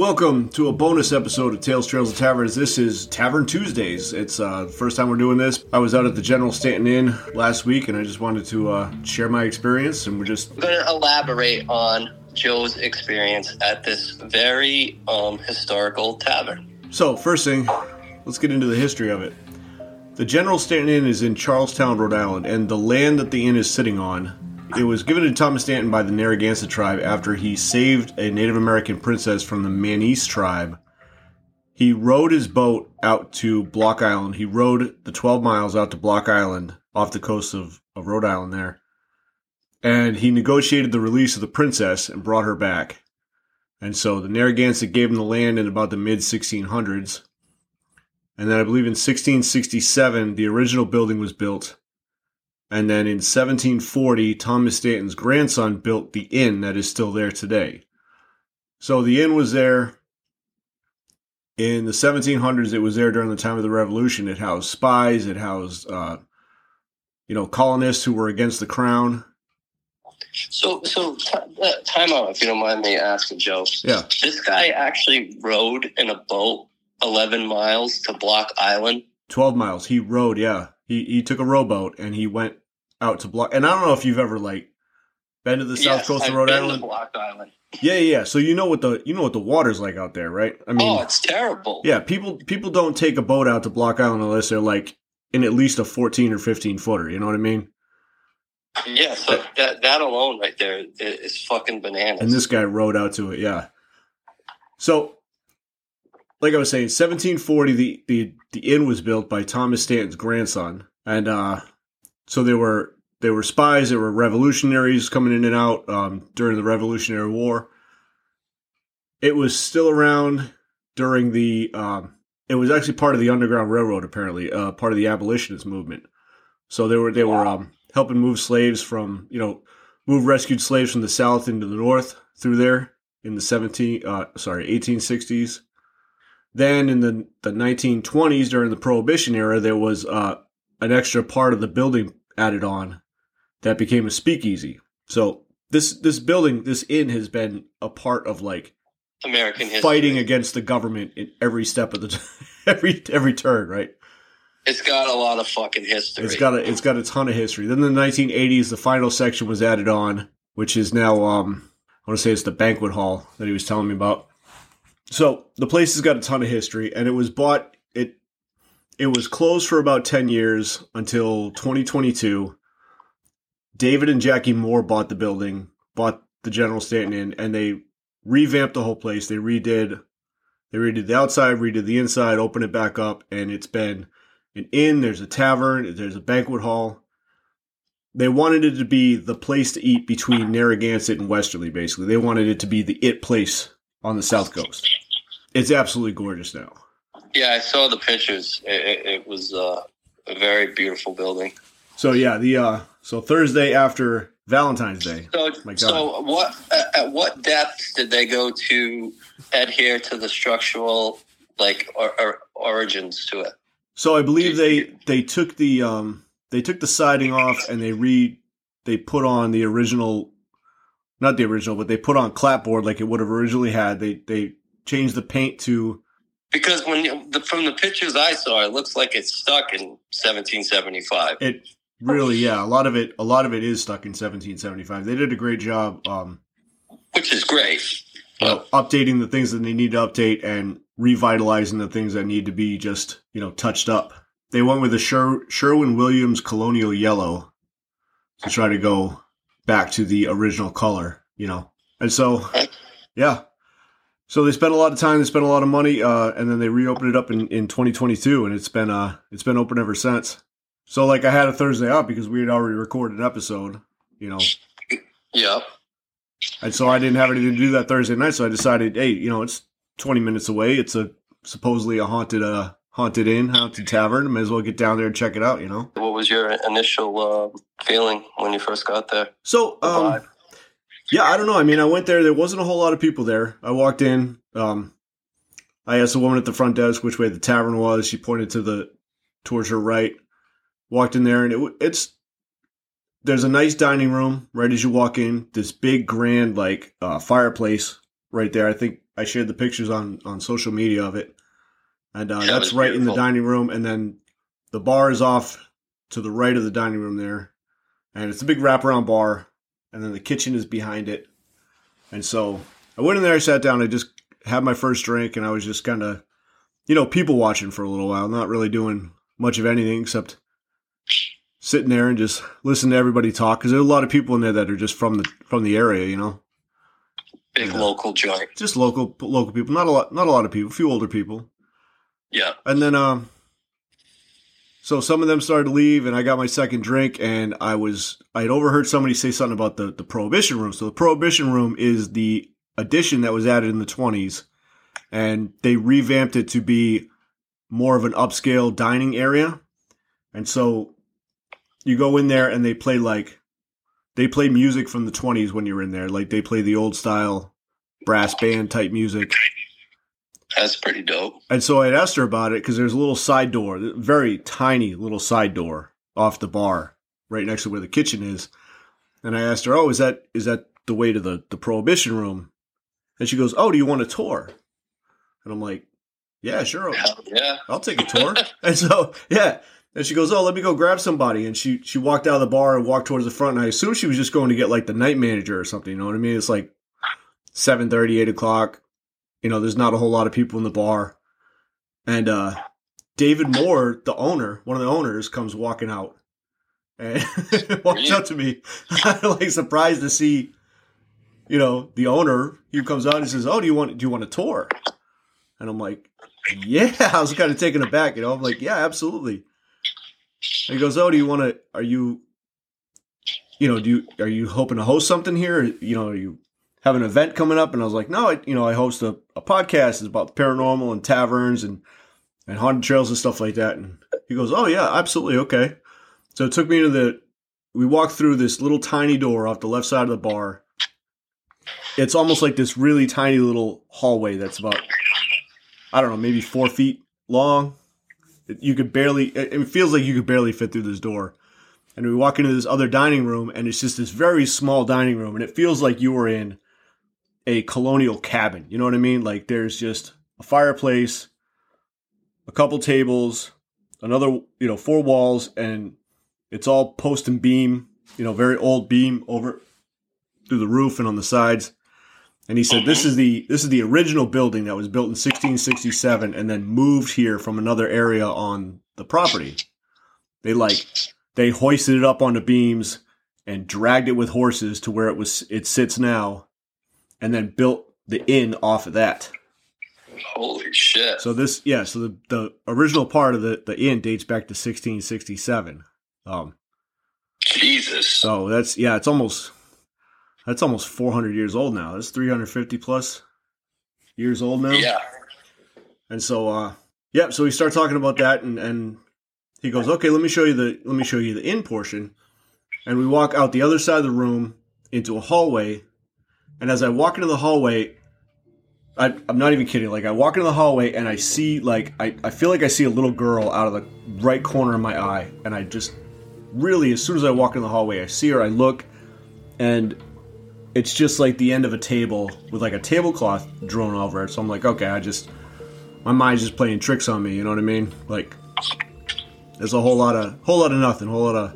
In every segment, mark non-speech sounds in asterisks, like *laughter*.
Welcome to a bonus episode of Tales, Trails, and Taverns. This is Tavern Tuesdays. It's uh, the first time we're doing this. I was out at the General Stanton Inn last week, and I just wanted to uh, share my experience. And we're just going to elaborate on Joe's experience at this very um, historical tavern. so first thing. Let's get into the history of it. The General Stanton Inn is in Charlestown, Rhode Island, and the land that the inn is sitting on. It was given to Thomas Stanton by the Narragansett tribe after he saved a Native American princess from the Manise tribe. He rowed his boat out to Block Island. He rowed the 12 miles out to Block Island off the coast of, of Rhode Island there. And he negotiated the release of the princess and brought her back. And so the Narragansett gave him the land in about the mid 1600s. And then I believe in 1667, the original building was built. And then in 1740, Thomas Stanton's grandson built the inn that is still there today. So the inn was there in the 1700s. It was there during the time of the Revolution. It housed spies. It housed, uh, you know, colonists who were against the crown. So, so t- uh, time out, if you don't mind me asking, Joe. Yeah. This guy actually rowed in a boat 11 miles to Block Island. 12 miles. He rowed, yeah. He he took a rowboat and he went out to block. And I don't know if you've ever like been to the south coast of I've Rhode been to Island. Block Island. Yeah, yeah, yeah. So you know what the you know what the water's like out there, right? I mean, oh, it's terrible. yeah, people people don't take a boat out to Block Island unless they're like in at least a 14 or 15 footer, you know what I mean? Yeah, so that, that alone right there is, is fucking bananas. And this guy rode out to it, yeah. So like I was saying, 1740 the the the inn was built by Thomas Stanton's grandson. And uh so there were there were spies, there were revolutionaries coming in and out um, during the Revolutionary War. It was still around during the. Um, it was actually part of the Underground Railroad, apparently, uh, part of the abolitionist movement. So they were they were um, helping move slaves from you know move rescued slaves from the south into the north through there in the seventeen uh, sorry eighteen sixties. Then in the the nineteen twenties during the Prohibition era, there was uh, an extra part of the building added on that became a speakeasy. So this this building, this inn, has been a part of like American history. fighting against the government in every step of the *laughs* every every turn. Right? It's got a lot of fucking history. It's got a it's got a ton of history. Then in the 1980s, the final section was added on, which is now um I want to say it's the banquet hall that he was telling me about. So the place has got a ton of history, and it was bought it was closed for about 10 years until 2022. David and Jackie Moore bought the building, bought the General Stanton Inn, and they revamped the whole place. They redid they redid the outside, redid the inside, opened it back up, and it's been an inn, there's a tavern, there's a banquet hall. They wanted it to be the place to eat between Narragansett and Westerly, basically. They wanted it to be the it place on the South Coast. It's absolutely gorgeous now. Yeah, I saw the pictures. It, it, it was uh, a very beautiful building. So yeah, the uh so Thursday after Valentine's Day. So, My God. so what? At, at what depth did they go to adhere to the structural like or, or origins to it? So I believe they they took the um they took the siding off and they re they put on the original not the original, but they put on clapboard like it would have originally had. They they changed the paint to Because when the, from the pictures I saw, it looks like it's stuck in 1775. it really yeah, a lot of it a lot of it is stuck in 1775. They did a great job um which is great. you know, updating the things that they need to update and revitalizing the things that need to be just, you know, touched up. They went with the Sher- Sherwin Williams Colonial Yellow to try to go back to the original color, you know. And so, yeah. So they spent a lot of time, they spent a lot of money, uh, and then they reopened it up in, in 2022, and it's been uh, it's been open ever since. So like I had a Thursday off because we had already recorded an episode, you know, Yep. and so I didn't have anything to do that Thursday night. So I decided, hey, you know, it's 20 minutes away. It's a supposedly a haunted, uh, haunted inn, haunted tavern. May as well get down there and check it out, you know. What was your initial uh, feeling when you first got there? So, um. Yeah, I don't know. I mean, I went there. There wasn't a whole lot of people there. I walked in. Um, I asked the woman at the front desk which way the tavern was. She pointed to the towards her right. Walked in there, and it it's there's a nice dining room right as you walk in. This big grand like uh, fireplace right there. I think I shared the pictures on on social media of it, and uh, Yeah, that's right in the dining room. And then the bar is off to the right of the dining room there, and it's a big wraparound bar. And then the kitchen is behind it. And so I went in there, I sat down, I just had my first drink, and I was just kind of, you know, people watching for a little while, not really doing much of anything except sitting there and just listen to everybody talk because there's a lot of people in there that are just from the from the area, you know, Big Yeah. local joint. just local local people, not a lot, not a lot of people, a few older people, Yeah. and then um, so some of them started to leave, and I got my second drink, and I was I had overheard somebody say something about the the prohibition room. So the prohibition room is the addition that was added in the twenties, and they revamped it to be more of an upscale dining area, and so you go in there and they play like they play music from the 20s when you're in there. Like they play the old style brass band type music That's pretty dope. and so i asked her about it because there's a little side door very tiny little side door off the bar right next to where the kitchen is and i asked her oh is that is that the way to the the prohibition room and she goes oh do you want a tour and i'm like yeah sure Hell yeah. I'll take a *laughs* tour. and so, yeah. And she goes, "Oh, let me go grab somebody." And she she walked out of the bar and walked towards the front. And I assume she was just going to get like the night manager or something. You know what I mean? It's like seven thirty, eight o'clock. You know, there's not a whole lot of people in the bar. And uh David Moore, the owner, one of the owners, comes walking out and *laughs* walks up to me. I'm *laughs* like surprised to see, you know, the owner. He comes out and says, "Oh, do you want do you want a tour?" And I'm like, "Yeah." *laughs* I was kind of taken aback, you know. I'm like, "Yeah, absolutely." And he goes, "Oh, do you want to? Are you, you know, do you are you hoping to host something here? You know, are you have an event coming up?" And I was like, "No, I, you know, I host a, a podcast. It's about the paranormal and taverns and and haunted trails and stuff like that." And he goes, "Oh yeah, absolutely, okay." So it took me to the. We walked through this little tiny door off the left side of the bar. It's almost like this really tiny little hallway that's about, I don't know, maybe four feet long. You could barely. It feels like you could barely fit through this door. And we walk into this other dining room, and it's just this very small dining room, and it feels like you were in a colonial cabin. You know what I mean? Like there's just a fireplace, a couple tables, another, you know, four walls, and it's all post and beam, you know, very old beam over through the roof and on the sides. And he said this mm-hmm. is the this is the original building that was built in 1667 and then moved here from another area on the property. They like they hoisted it up onto beams and dragged it with horses to where it was it sits now and then built the inn off of that. Holy shit. So this, yeah, so the, the original part of the, the inn dates back to 1667. Um, Jesus. so that's, yeah, it's almost, that's almost 400 years old now. That's 350 plus years old now. Yeah. And so, uh, yeah, so we start talking about that and, and he goes, okay, let me show you the, let me show you the inn portion. And we walk out the other side of the room into a hallway. And as I walk into the hallway, I, I'm not even kidding. Like I walk into the hallway and I see like I, I feel like I see a little girl out of the right corner of my eye, and I just really as soon as I walk in the hallway, I see her. I look, and it's just like the end of a table with like a tablecloth drawn over it. So I'm like, okay, I just my mind's just playing tricks on me. You know what I mean? Like there's a whole lot of whole lot of nothing, whole lot of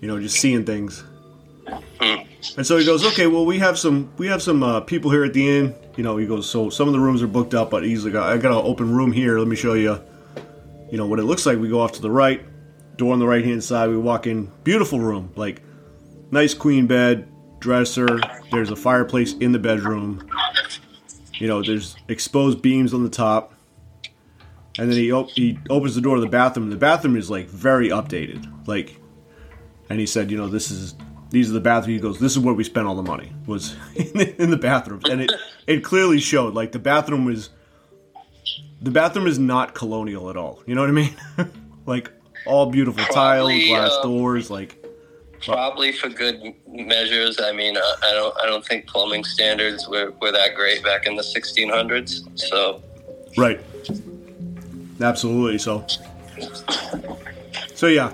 you know just seeing things. And so he goes, okay, well we have some we have some uh, people here at the inn. You know, he goes, so some of the rooms are booked up, but he's like, I got an open room here. Let me show you. You know what it looks like. We go off to the right, door on the right hand side. We walk in, beautiful room, like nice queen bed, dresser. There's a fireplace in the bedroom. You know, there's exposed beams on the top. And then he op- he opens the door to the bathroom. The bathroom is like very updated, like. And he said, you know, this is these are the bathrooms. He goes, this is where we spent all the money was in *laughs* the, in the bathrooms, and it it clearly showed. Like the bathroom was, the bathroom is not colonial at all. You know what I mean? *laughs* like all beautiful tile, Probably, glass uh, doors. Like Probably for good measures. I mean, uh, I don't. I don't think plumbing standards were, were that great back in the 1600s. So right, absolutely. So so yeah,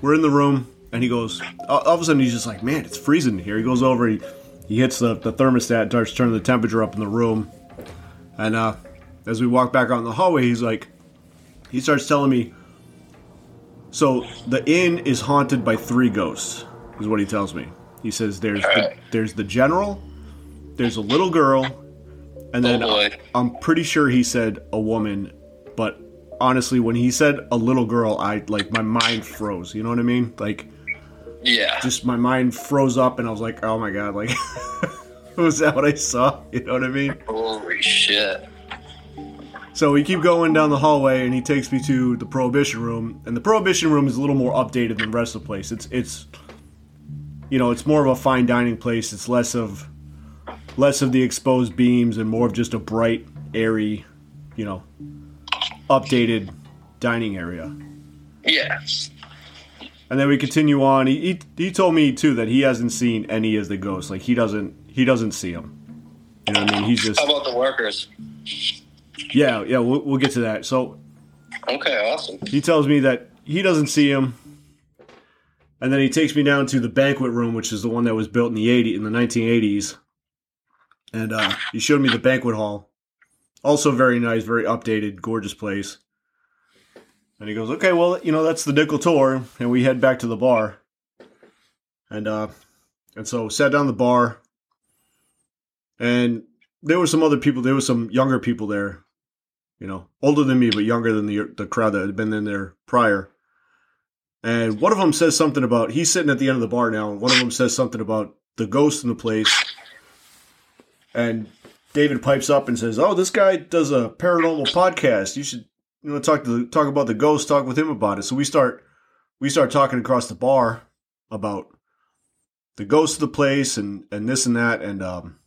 we're in the room, and he goes. All of a sudden, he's just like, "Man, it's freezing here." He goes over, he he hits the, the thermostat, starts turning the temperature up in the room. And uh, as we walk back out in the hallway, he's like, he starts telling me, so the inn is haunted by three ghosts, is what he tells me. He says there's the, there's the general, there's a little girl, and then Oh. I'm pretty sure he said a woman, but honestly, when he said a little girl, I like my mind froze. You know what I mean? Like Yeah. just my mind froze up, and I was like, oh my god, like *laughs* was that what I saw? *laughs* You know what I mean? Holy shit. So we keep going down the hallway, and he takes me to the prohibition room. And the prohibition room is a little more updated than the rest of the place. It's it's you know it's more of a fine dining place. It's less of less of the exposed beams and more of just a bright, airy, you know, updated dining area. Yeah. And then we continue on. He, he he told me too that he hasn't seen any of the ghosts. Like he doesn't he doesn't see them. You know what I mean? He's just How about the workers? yeah yeah. We'll, we'll get to that. So Okay, awesome. he tells me that he doesn't see him and then he takes me down to the banquet room which is the one that was built in the 80 in the 1980s and uh, he showed me the banquet hall also very nice very updated gorgeous place and he goes okay well you know that's the nickel tour and we head back to the bar and uh and so sat down at the bar and there were some other people there were some younger people there you know, older than me but younger than the the crowd that had been in there prior. And one of them says something about he's sitting at the end of the bar now. And one of them says something about the ghost in the place. And David pipes up and says, "Oh, this guy does a paranormal podcast. You should, you know, talk to the, talk about the ghost. Talk with him about it." So we start we start talking across the bar about the ghost of the place and and this and that. And um,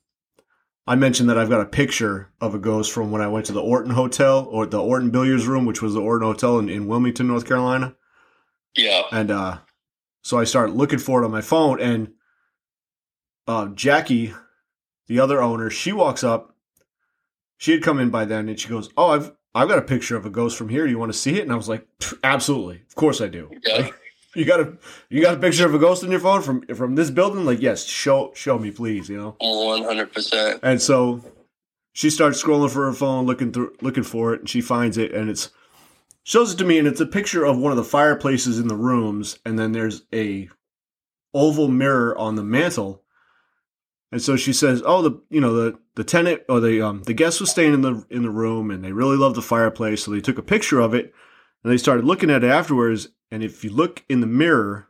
I mentioned that I've got a picture of a ghost from when I went to the Orton Hotel or the Orton Billiards Room, which was the Orton Hotel in, in Wilmington, North Carolina. Yeah. And uh, so I started looking for it on my phone, and uh, Jackie, the other owner, she walks up. She had come in by then, and she goes, "Oh, I've I've got a picture of a ghost from here. Do you want to see it?" And I was like, "Absolutely, of course I do." Yeah. Like, you got a you got a picture of a ghost in your phone from from this building? Like, yes, show show me, please. You know. One hundred percent. And so she starts scrolling for her phone, looking through, looking for it, and she finds it, and it's shows it to me, and it's a picture of one of the fireplaces in the rooms, and then there's a oval mirror on the mantle. And so she says, "Oh, the you know the the tenant or the um the guest was staying in the in the room, and they really loved the fireplace, so they took a picture of it, and they started looking at it afterwards. And if you look in the mirror,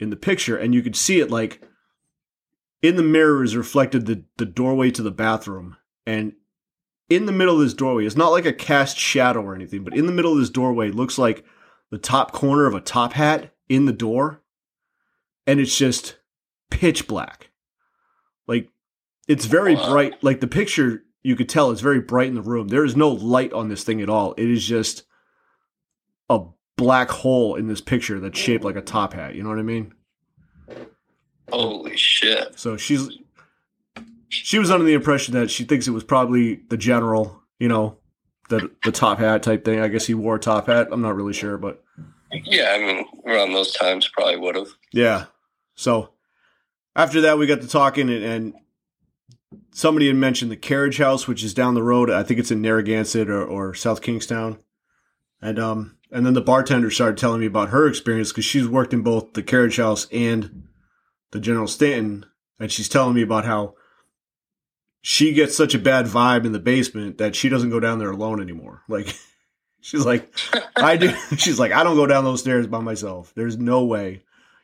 in the picture, and you could see it like." in the mirror is reflected the, the doorway to the bathroom and in the middle of this doorway it's not like a cast shadow or anything but in the middle of this doorway looks like the top corner of a top hat in the door and it's just pitch black like it's very Wow. bright like the picture you could tell it's very bright in the room there is no light on this thing at all it is just a black hole in this picture that's shaped like a top hat you know what i mean Holy shit. so she's she was under the impression that she thinks it was probably the general, you know, the the top hat type thing. I guess he wore a top hat. I'm not really sure, but Yeah, I mean, around those times probably would have. yeah. So after that, we got to talking, and, and somebody had mentioned the carriage house, which is down the road. I think it's in Narragansett or, or South Kingstown, and um and then the bartender started telling me about her experience because she's worked in both the carriage house and the General Stanton, and she's telling me about how she gets such a bad vibe in the basement that she doesn't go down there alone anymore. *laughs* Like she's like, I do. *laughs* She's like, I don't go down those stairs by myself. There's no way.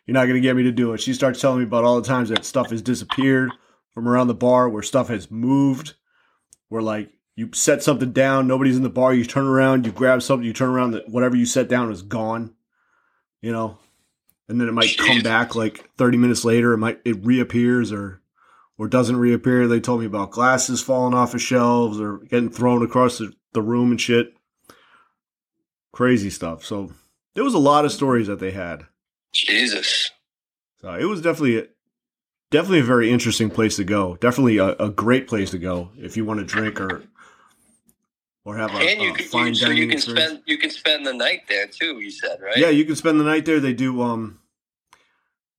You're not gonna get me to do it. She starts telling me about all the times that stuff has disappeared from around the bar, where stuff has moved, where like you set something down, nobody's in the bar, you turn around, you grab something, you turn around, that whatever you set down is gone. You know, and then it might come back like 30 minutes later. It might it reappears or or doesn't reappear. They told me about glasses falling off of shelves or getting thrown across the, the room and shit. Crazy stuff. So there was a lot of stories that they had. Jesus. So it was definitely definitely a very interesting place to go. Definitely a, a great place to go if you want to drink or or have a, and you a can fine you, so dining you can experience. spend you can spend the night there too. You said right? Yeah, you can spend the night there. They do um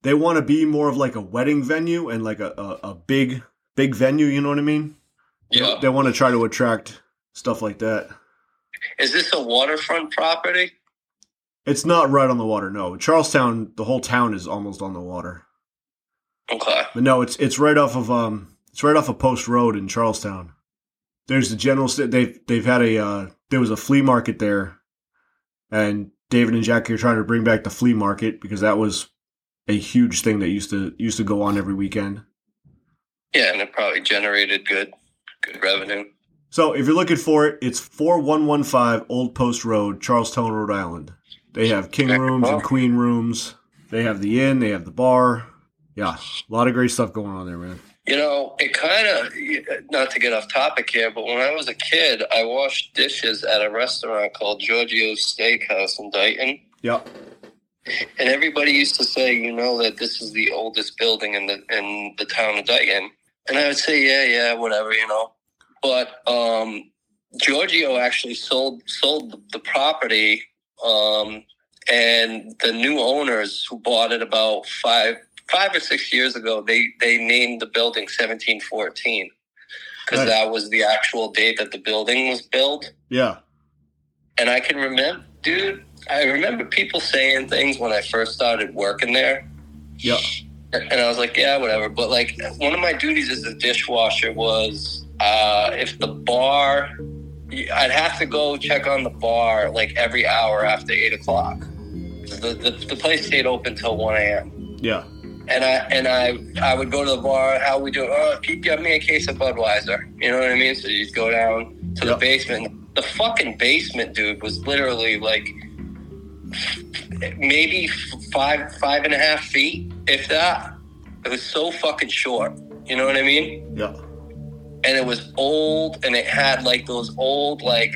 they want to be more of like a wedding venue and like a, a, a big big venue. You know what I mean? Yeah. They want to try to attract stuff like that. Is this a waterfront property? It's not right on the water. No, Charlestown. The whole town is almost on the water. Okay. But no, it's it's right off of um it's right off of Post Road in Charlestown. There's the general. They've they've had a uh, there was a flea market there, and David and Jackie are trying to bring back the flea market because that was a huge thing that used to used to go on every weekend. Yeah, and it probably generated good good revenue. So if you're looking for it, it's four one one five Old Post Road, Charlestown, Rhode Island. They have king rooms and queen rooms. They have the inn. They have the bar. Yeah, a lot of great stuff going on there, man. You know, it kind of, not to get off topic here, but when I was a kid, I washed dishes at a restaurant called Giorgio's Steakhouse in Dayton. Yeah, And everybody used to say, you know, that this is the oldest building in the in the town of Dayton. And I would say, yeah, yeah, whatever, you know. But um, Giorgio actually sold sold the property, um, and the new owners who bought it about five five or six years ago, they they named the building 1714 because Nice. that was the actual date that the building was built. yeah, And I can remember, dude, I remember people saying things when I first started working there. yeah, And I was like, yeah, whatever. But like, one of my duties as a dishwasher was uh, if the bar, I'd have to go check on the bar like every hour after eight o'clock. The, the, the place stayed open till 1 a.m. yeah, And I and I I would go to the bar. How we do? Oh, can you get me a case of Budweiser? You know what I mean? So you go down to the basement. The fucking basement, dude, was literally like maybe five five and a half feet, if that. It was so fucking short. You know what I mean? yeah, And it was old, and it had like those old like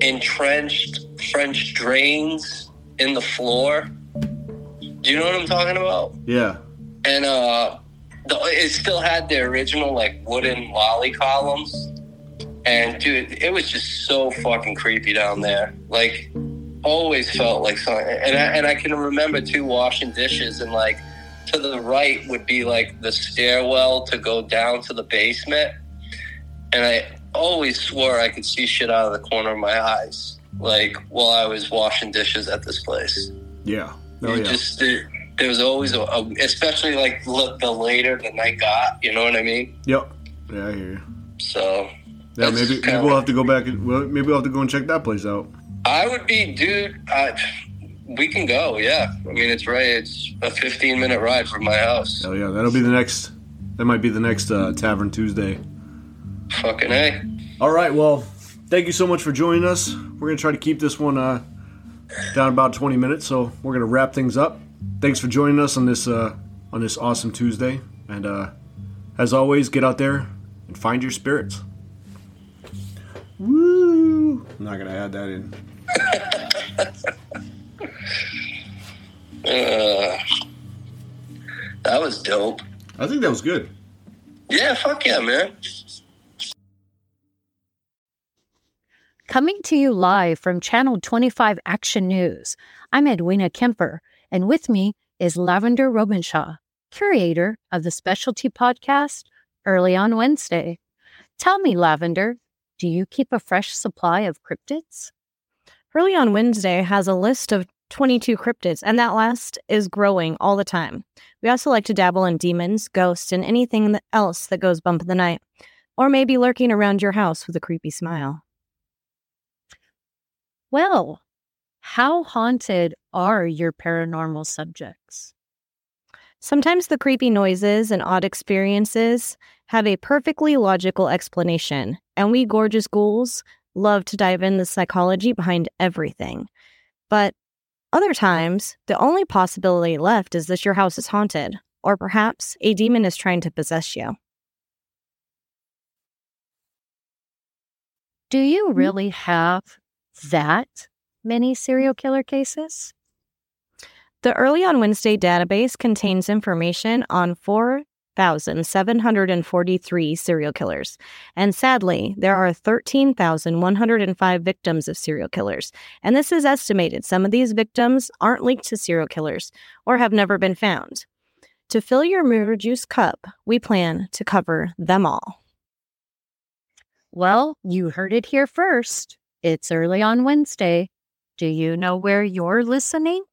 entrenched French drains in the floor. Do you know what I'm talking about? yeah, and uh the, it still had the original like wooden lally columns and dude it was just so fucking creepy down there like always felt like something and I, and I can remember too washing dishes and like to the right would be like the stairwell to go down to the basement and I always swore I could see shit out of the corner of my eyes like while I was washing dishes at this place yeah. Oh yeah, just there, there was always a, a especially like l- the later the night got you know what i mean yep. Yeah, I hear you. so Yeah, maybe maybe we'll have to go back. And, well, maybe we'll have to go and check that place out. i would be dude I, we can go yeah i mean it's right it's a 15 minute ride from my house Oh yeah, that'll be the next. That might be the next uh, Tavern Tuesday. Fucking a All right. Well, thank you so much for joining us. We're gonna try to keep this one uh, down about twenty minutes, so we're gonna wrap things up. Thanks for joining us on this uh, on this awesome Tuesday, and uh, as always, get out there and find your spirits. Woo! I'm not gonna add that in. *laughs* uh, that was dope I think that was good. yeah fuck yeah man Coming to you live from Channel 25 Action News, I'm Edwina Kemper, and with me is Lavender Robenshaw, curator of the specialty podcast Early on Wednesday. Tell me, Lavender, do you keep a fresh supply of cryptids? Early on Wednesday has a list of 22 cryptids, and that list is growing all the time. We also like to dabble in demons, ghosts, and anything else that goes bump in the night, or maybe lurking around your house with a creepy smile. Well, how haunted are your paranormal subjects? Sometimes the creepy noises and odd experiences have a perfectly logical explanation, and we gorgeous ghouls love to dive in the psychology behind everything. But other times, the only possibility left is that your house is haunted, or perhaps a demon is trying to possess you. Do you mm. really have that many serial killer cases? The Early on Wednesday database contains information on 4,743 serial killers. And sadly, there are 13,105 victims of serial killers. And this is estimated. Some of these victims aren't linked to serial killers or have never been found. To fill your murder juice cup, we plan to cover them all. Well, you heard it here first. It's early on Wednesday. Do you know where you're listening?